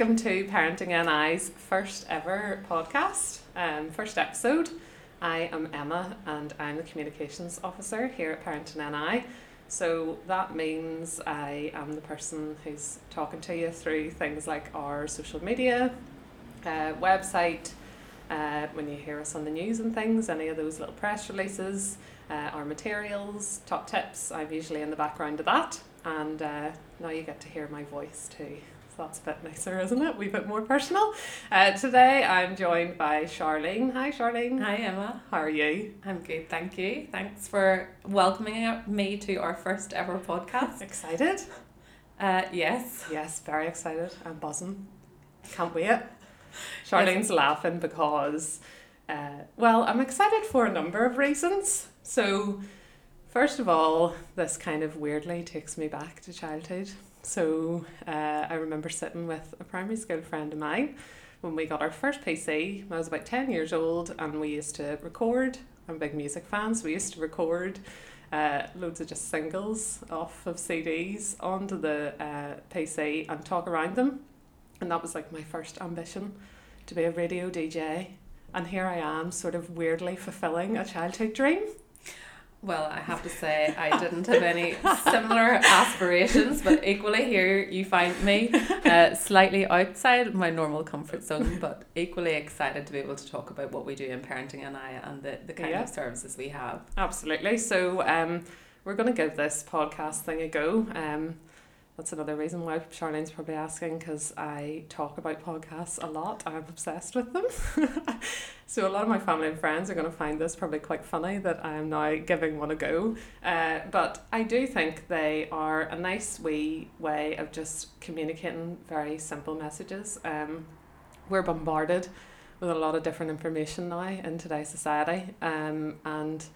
Welcome to Parenting NI's first ever podcast, um, first episode. I am Emma and I'm the Communications Officer here at Parenting NI. So that means I am the person who's talking to you through things like our social media, uh, website, uh, when you hear us on the news and things, any of those little press releases, uh, our materials, top tips. I'm usually in the background of that, and uh, now you get to hear my voice too. That's a bit nicer, isn't it? A wee bit more personal. Uh, today I'm joined by Charlene. Hi, Charlene. Hi Emma, How are you? I'm good, thank you. Thanks for welcoming me to our first ever podcast. Excited? Uh, yes, Yes, very excited. I'm buzzing. Can't wait. Charlene's laughing because, uh, well, I'm excited for a number of reasons. So, first of all, this kind of weirdly takes me back to childhood. So, uh, I remember sitting with a primary school friend of mine when we got our first PC. I was about 10 years old and we used to record. I'm a big music fans. We used to record uh, loads of just singles off of CDs onto the uh, PC and talk around them. And that was like my first ambition to be a radio DJ. And here I am, sort of weirdly fulfilling a childhood dream. Well, I have to say I didn't have any similar aspirations, but equally here you find me uh, slightly outside my normal comfort zone, but equally excited to be able to talk about what we do in Parenting NI and the, the kind Yeah. of services we have. Absolutely. So um, we're going to give this podcast thing a go. Um, that's another reason why Charlene's probably asking because I talk about podcasts a lot. I'm obsessed with them. so a lot of my family and friends are going to find this probably quite funny that I am now giving one a go. Uh, but I do think they are a nice wee way of just communicating very simple messages. Um, we're bombarded with a lot of different information now in today's society. Um, and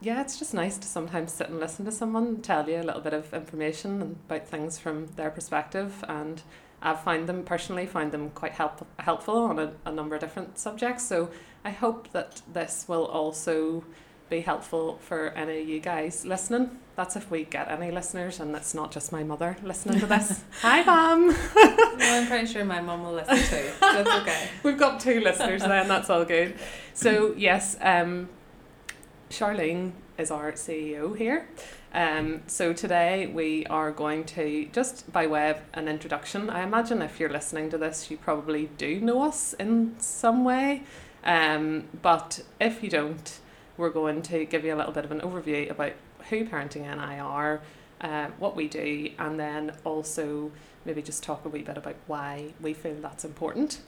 yeah, it's just nice to sometimes sit and listen to someone tell you a little bit of information about things from their perspective. And I've found them personally find them quite help, helpful on a, a number of different subjects. So I hope that this will also be helpful for any of you guys listening. That's if we get any listeners, and it's not just my mother listening to this. Hi, mum. Well, I'm pretty sure my mum will listen too, That's okay. We've got two listeners then, that's all good. So, yes, um, Charlene is our CEO here. Um, so, today we are going to, just by way of an introduction, I imagine if you're listening to this, you probably do know us in some way. Um, but if you don't, we're going to give you a little bit of an overview about who Parenting NI are, uh, what we do, and then also maybe just talk a wee bit about why we feel that's important.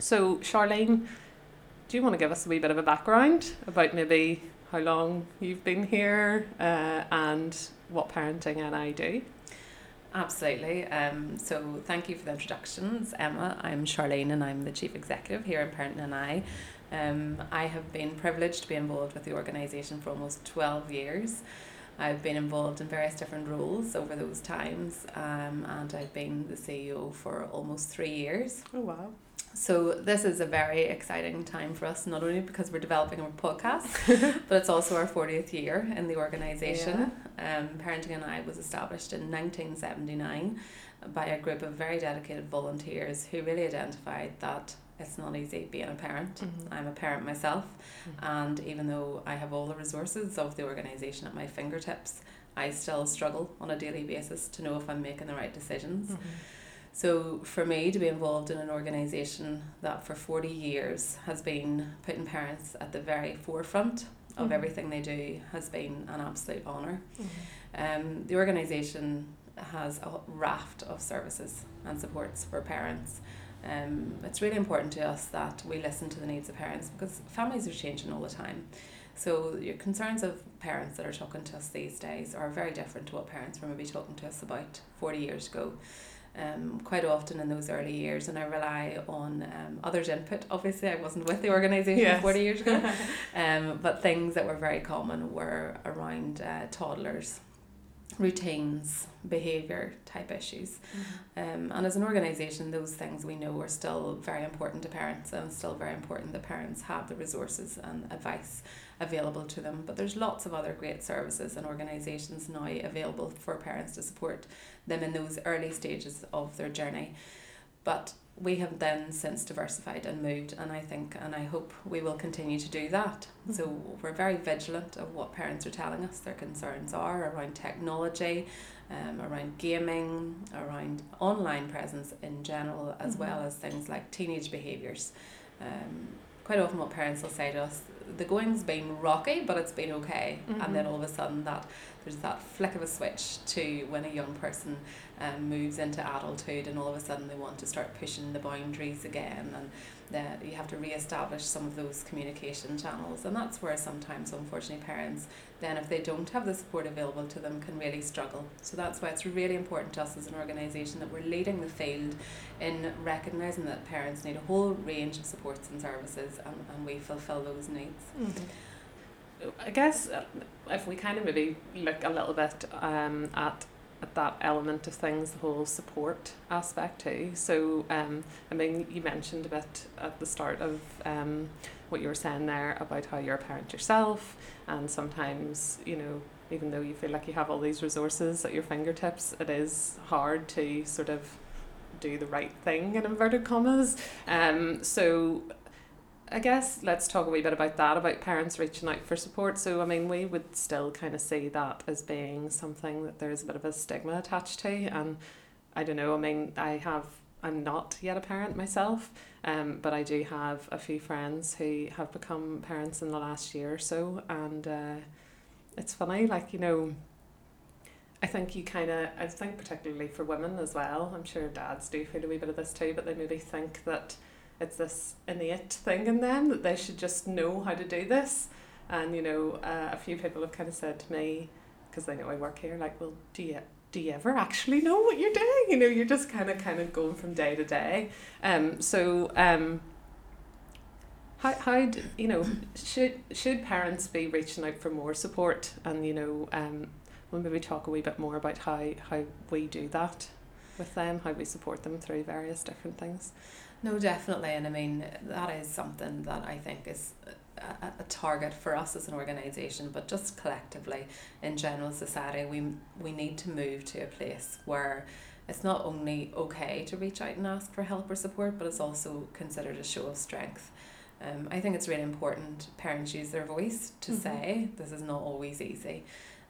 So, Charlene, do you want to give us a wee bit of a background about maybe how long you've been here uh, and what Parenting NI do? Absolutely. Um, so thank you for the introductions, Emma. I'm Charlene and I'm the Chief Executive here in Parenting NI. Um, I have been privileged to be involved with the organisation for almost 12 years. I've been involved in various different roles over those times um, and I've been the CEO for almost three years. Oh, wow. So this is a very exciting time for us, not only because we're developing our podcast, but it's also our 40th year in the organisation. Um, Parenting NI was established in 1979 by a group of very dedicated volunteers who really identified that it's not easy being a parent. Mhm. I'm a parent myself, Mhm. and even though I have all the resources of the organisation at my fingertips, I still struggle on a daily basis to know if I'm making the right decisions. Mhm. So for me to be involved in an organisation that for 40 years has been putting parents at the very forefront of Mhm. everything they do has been an absolute honour. Mhm. Um, the organisation has a raft of services and supports for parents. Um, it's really important to us that we listen to the needs of parents because families are changing all the time. So your concerns of parents that are talking to us these days are very different to what parents were maybe talking to us about 40 years ago. Um, quite often in those early years, and I rely on um, others' input. Obviously, I wasn't with the organisation Yes. 40 years ago, um, but things that were very common were around uh, toddlers routines, behaviour type issues. Um, and as an organisation, those things we know are still very important to parents and still very important that parents have the resources and advice available to them. But there's lots of other great services and organisations now available for parents to support them in those early stages of their journey. But we have then since diversified and moved and I think and I hope we will continue to do that. Mm-hmm. So we're very vigilant of what parents are telling us their concerns are around technology, um, around gaming, around online presence in general, as mm-hmm. well as things like teenage behaviours. Um, quite often what parents will say to us, the going's been rocky but it's been okay mm-hmm. and then all of a sudden that there's that flick of a switch to when a young person um, moves into adulthood and all of a sudden they want to start pushing the boundaries again and that you have to re-establish some of those communication channels. And that's where sometimes unfortunately parents then if they don't have the support available to them can really struggle. So that's why it's really important to us as an organisation that we're leading the field in recognising that parents need a whole range of supports and services and, and we fulfil those needs. Mm-hmm. I guess uh, if we kind of maybe look a little bit um, at at that element of things, the whole support aspect too. So, um, I mean, you mentioned a bit at the start of um, what you were saying there about how you're a parent yourself, and sometimes, you know, even though you feel like you have all these resources at your fingertips, it is hard to sort of do the right thing in inverted commas. Um, so I guess let's talk a wee bit about that, about parents reaching out for support. So, I mean, we would still kind of see that as being something that there's a bit of a stigma attached to. And I don't know, I mean, I have, I'm not yet a parent myself, um, but I do have a few friends who have become parents in the last year or so. And uh, it's funny, like, you know, I think you kind of, I think particularly for women as well, I'm sure dads do feel a wee bit of this too, but they maybe think that it's this innate thing in them that they should just know how to do this. And you know, uh, a few people have kind of said to me, because they know I work here, like, well, do you do you ever actually know what you're doing? You know, you're just kind of kind of going from day to day. Um, so um, how how do, you know should should parents be reaching out for more support? And you know, um, we'll maybe talk a wee bit more about how how we do that with them, how we support them through various different things. No, definitely. And I mean, that is something that I think is a, a target for us as an organisation, but just collectively in general society, we, we need to move to a place where it's not only okay to reach out and ask for help or support, but it's also considered a show of strength. Um, I think it's really important parents use their voice to mm-hmm. say this is not always easy.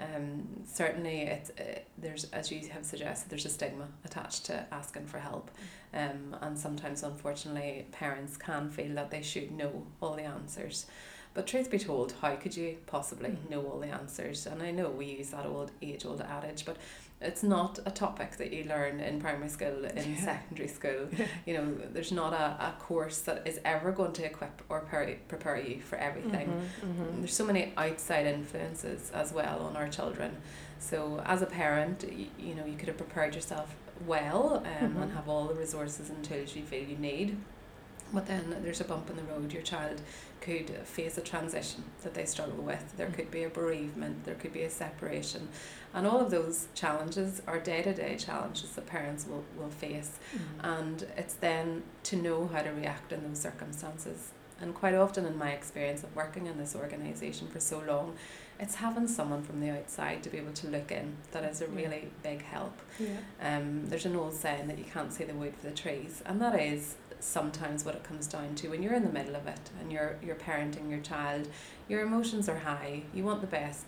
Um, certainly, it, uh, there's as you have suggested, there's a stigma attached to asking for help, um, and sometimes, unfortunately, parents can feel that they should know all the answers. But truth be told, how could you possibly mm-hmm. know all the answers? And I know we use that old age old adage, but it's not a topic that you learn in primary school, in yeah. secondary school. Yeah. You know, there's not a, a course that is ever going to equip or prepare, prepare you for everything. Mm-hmm, mm-hmm. There's so many outside influences as well on our children. So as a parent, you, you know, you could have prepared yourself well um, mm-hmm. and have all the resources and tools you feel you need. But then there's a bump in the road. Your child could face a transition that they struggle with. There could be a bereavement, there could be a separation. And all of those challenges are day to day challenges that parents will, will face. Mm-hmm. And it's then to know how to react in those circumstances. And quite often, in my experience of working in this organisation for so long, it's having someone from the outside to be able to look in that is a really big help. Yeah. Um, there's an old saying that you can't see the wood for the trees, and that is sometimes what it comes down to. When you're in the middle of it and you're you're parenting your child your emotions are high. You want the best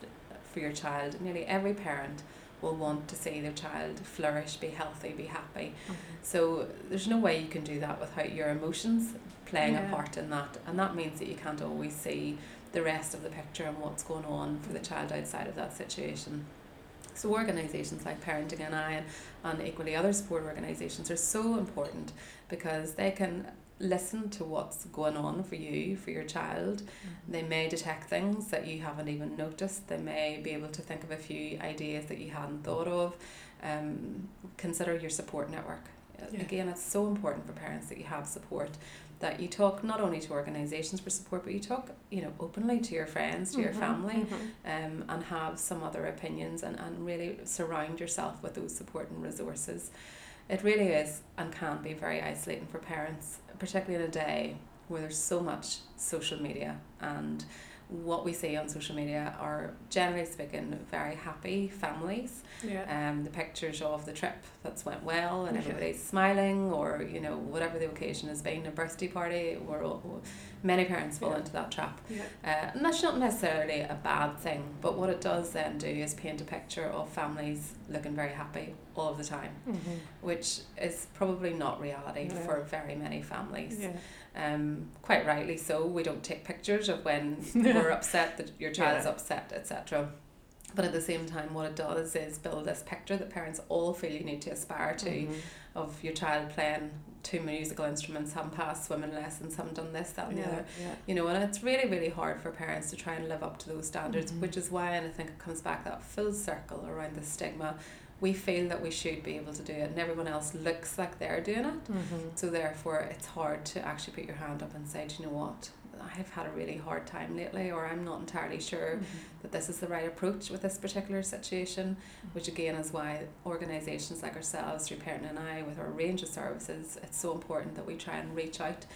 for your child. Nearly every parent will want to see their child flourish be healthy be happy. Mm-hmm. so there's no way you can do that without your emotions playing yeah. a part in that. And that means that you can't always see the rest of the picture and what's going on for the child outside of that situation so organisations like Parenting and, and equally other support organisations are so important because they can listen to what's going on for you, for your child. Mm-hmm. They may detect things that you haven't even noticed. They may be able to think of a few ideas that you hadn't thought of. Um, consider your support network. Yeah. Again, it's so important for parents that you have support that you talk not only to organisations for support, but you talk, you know, openly to your friends, to your Mhm, family, mhm. um, and have some other opinions and, and really surround yourself with those support and resources. It really is and can be very isolating for parents, particularly in a day where there's so much social media and what we see on social media are generally speaking very happy families Yeah. um, the pictures of the trip that's went well and Yeah. everybody's smiling or you know whatever the occasion has been a birthday party we're all, many parents fall Yeah. into that trap yeah. uh, and that's not necessarily a bad thing but what it does then do is paint a picture of families looking very happy all of the time Mhm. which is probably not reality No. for very many families Yeah. Um, quite rightly so. We don't take pictures of when we're upset that your child's Yeah. upset, etc. But at the same time, what it does is build this picture that parents all feel you need to aspire to Mhm. of your child playing two musical instruments, having passed swimming lessons, having done this, that, and the other. Yeah. You know, and it's really, really hard for parents to try and live up to those standards, Mhm. which is why, and I think it comes back that full circle around the stigma. We feel that we should be able to do it, and everyone else looks like they're doing it. Mhm. So therefore, it's hard to actually put your hand up and say, do you know what? I've had a really hard time lately, or I'm not entirely sure Mhm. that this is the right approach with this particular situation. Which again is why organisations like ourselves, through Parenting NI, with our range of services, it's so important that we try and reach out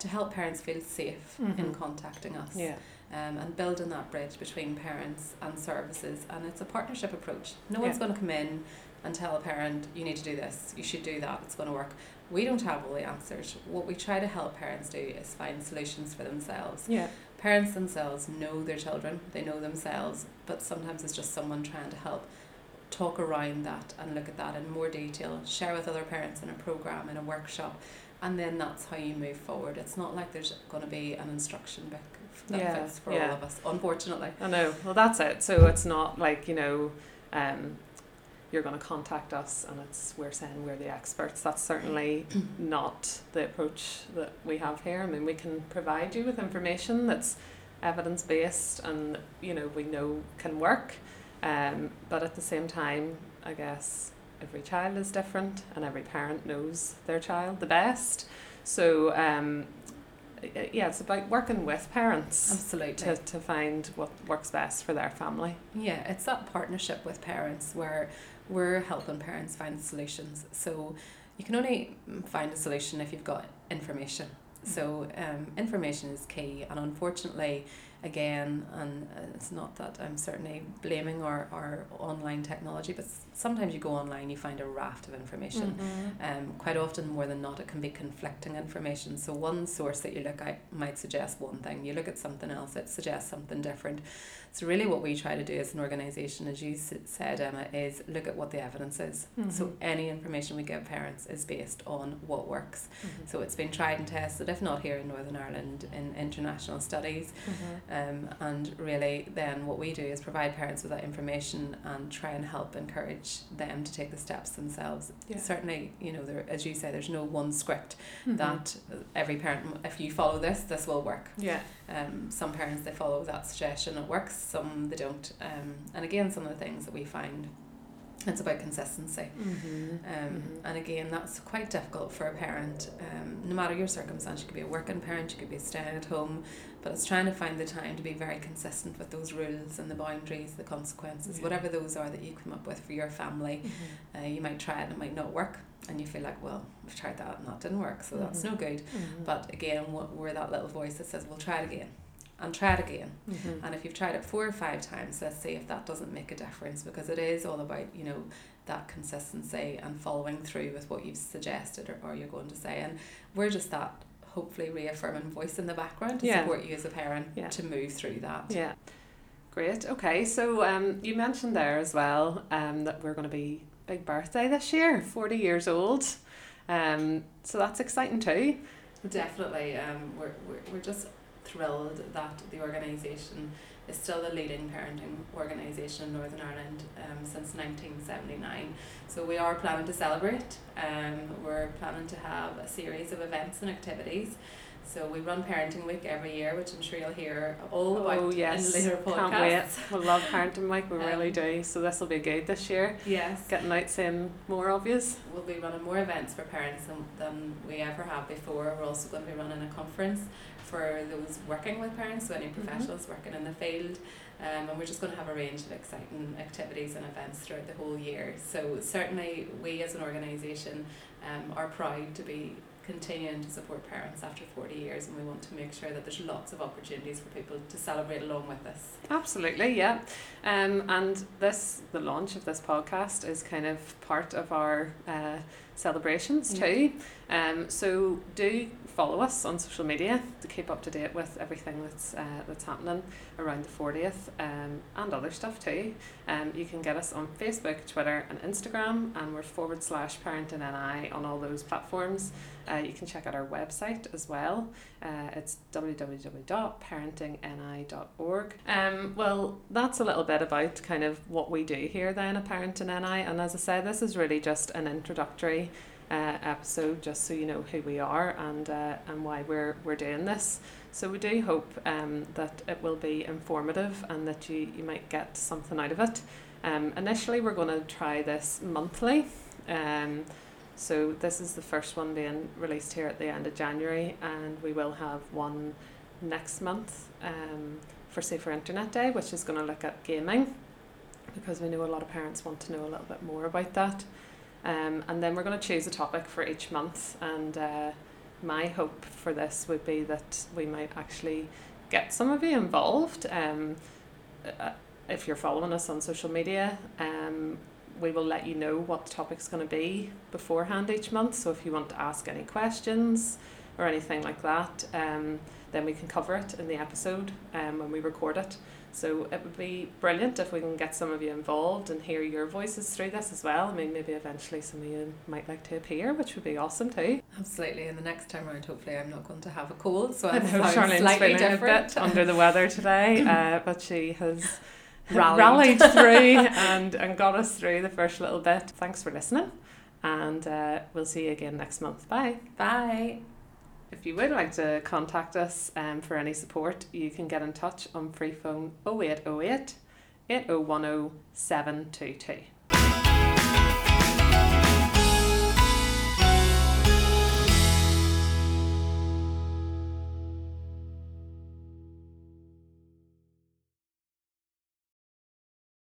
to help parents feel safe in Mhm. contacting us. Yeah. Um, and building that bridge between parents and services, and it's a partnership approach. No Yeah. one's going to come in and tell a parent, you need to do this, you should do that, it's going to work. We don't have all the answers. What we try to help parents do is find solutions for themselves. Yeah. Parents themselves know their children, they know themselves, but sometimes it's just someone trying to help talk around that and look at that in more detail, share with other parents in a program, in a workshop, and then that's how you move forward. It's not like there's going to be an instruction book that Yeah, fits for yeah. all of us, unfortunately. I know. Well, that's it. So it's not like you know, um, you're going to contact us and it's we're saying we're the experts. That's certainly not the approach that we have here. I mean, we can provide you with information that's evidence based and you know we know can work. Um, but at the same time, I guess every child is different and every parent knows their child the best. So um, yeah, it's about working with parents Absolutely. to, to find what works best for their family. Yeah, it's that partnership with parents where we're helping parents find solutions. So you can only find a solution if you've got information. So um, information is key, and unfortunately, again, and uh, it's not that I'm certainly blaming our, our online technology, but sometimes you go online, you find a raft of information. Um, quite often, more than not, it can be conflicting information. So, one source that you look at might suggest one thing, you look at something else, it suggests something different. So, really, what we try to do as an organisation, as you said, Emma, is look at what the evidence is. So, Mhm. any information we give parents is based on what works. Mhm. So, it's been tried and tested, if not here in Northern Ireland, in international studies. Mhm. Um, and really, then what we do is provide parents with that information and try and help encourage them to take the steps themselves. Yeah. Certainly, you know, there, as you say, there's no one script Mhm. that every parent, if you follow this, this will work. Yeah. Um, some parents they follow that suggestion, it works. Some they don't. Um, and again, some of the things that we find, it's about consistency. Mhm. Um, Mhm. And again, that's quite difficult for a parent. Um, no matter your circumstance, you could be a working parent, you could be staying at home, but it's trying to find the time to be very consistent with those rules and the boundaries, the consequences, Yeah. whatever those are that you come up with for your family. Mhm. Uh, you might try it and it might not work, and you feel like, well, we've tried that and that didn't work, so that's Mhm. no good. Mhm. But again, what- we're that little voice that says, we'll try it again. And try it again. Mhm. And if you've tried it four or five times, let's see if that doesn't make a difference because it is all about, you know, that consistency and following through with what you've suggested or, or you're going to say. And we're just that hopefully reaffirming voice in the background to Yeah. support you as a parent Yeah. to move through that. Yeah. Great. Okay. So um, you mentioned there as well um, that we're going to be big birthday this year, 40 years old. Um, so that's exciting too. Definitely. Um, we're, we're, we're just thrilled that the organisation is still the leading parenting organisation in Northern Ireland um, since 1979. So we are planning to celebrate. Um, we're planning to have a series of events and activities. So we run Parenting Week every year, which I'm sure you'll hear all about Oh yes, in later podcasts. can't wait. We love parenting week. We really Um, do. So this will be good this year. Yes. Getting out seeing more obvious. We'll be running more events for parents than, than we ever have before. We're also going to be running a conference for those working with parents, so any Mhm. professionals working in the field. Um, and we're just going to have a range of exciting activities and events throughout the whole year. So certainly we as an organisation um, are proud to be continuing to support parents after 40 years and we want to make sure that there's lots of opportunities for people to celebrate along with us. Absolutely, yeah. Um, and this, the launch of this podcast, is kind of part of our uh, celebrations Yeah. too. Um, so do follow us on social media to keep up to date with everything that's uh, that's happening around the fortieth um, and other stuff too. Um, you can get us on Facebook, Twitter, and Instagram, and we're forward slash parentingni on all those platforms. Uh, you can check out our website as well. Uh, it's www.parentingni.org. Um, well, that's a little bit about kind of what we do here then at Parenting NI. And as I said, this is really just an introductory uh, episode, just so you know who we are and uh, and why we're we're doing this. So we do hope um, that it will be informative and that you, you might get something out of it. Um, initially, we're going to try this monthly. Um, so this is the first one being released here at the end of January, and we will have one next month um, for Safer Internet Day, which is going to look at gaming, because we know a lot of parents want to know a little bit more about that. Um, and then we're going to choose a topic for each month, and uh, my hope for this would be that we might actually get some of you involved. Um, uh, if you're following us on social media, um, we will let you know what the topic's going to be beforehand each month. So if you want to ask any questions or anything like that, um, then we can cover it in the episode um, when we record it. So it would be brilliant if we can get some of you involved and hear your voices through this as well. I mean, maybe eventually some of you might like to appear, which would be awesome too. Absolutely, and the next time around, hopefully, I'm not going to have a cold, so I'm know sound Charlene's slightly different. bit under the weather today, uh, but she has Rallied. rallied through and, and got us through the first little bit. Thanks for listening, and uh, we'll see you again next month. Bye. Bye. If you would like to contact us um, for any support, you can get in touch on free phone 0808 8010 722.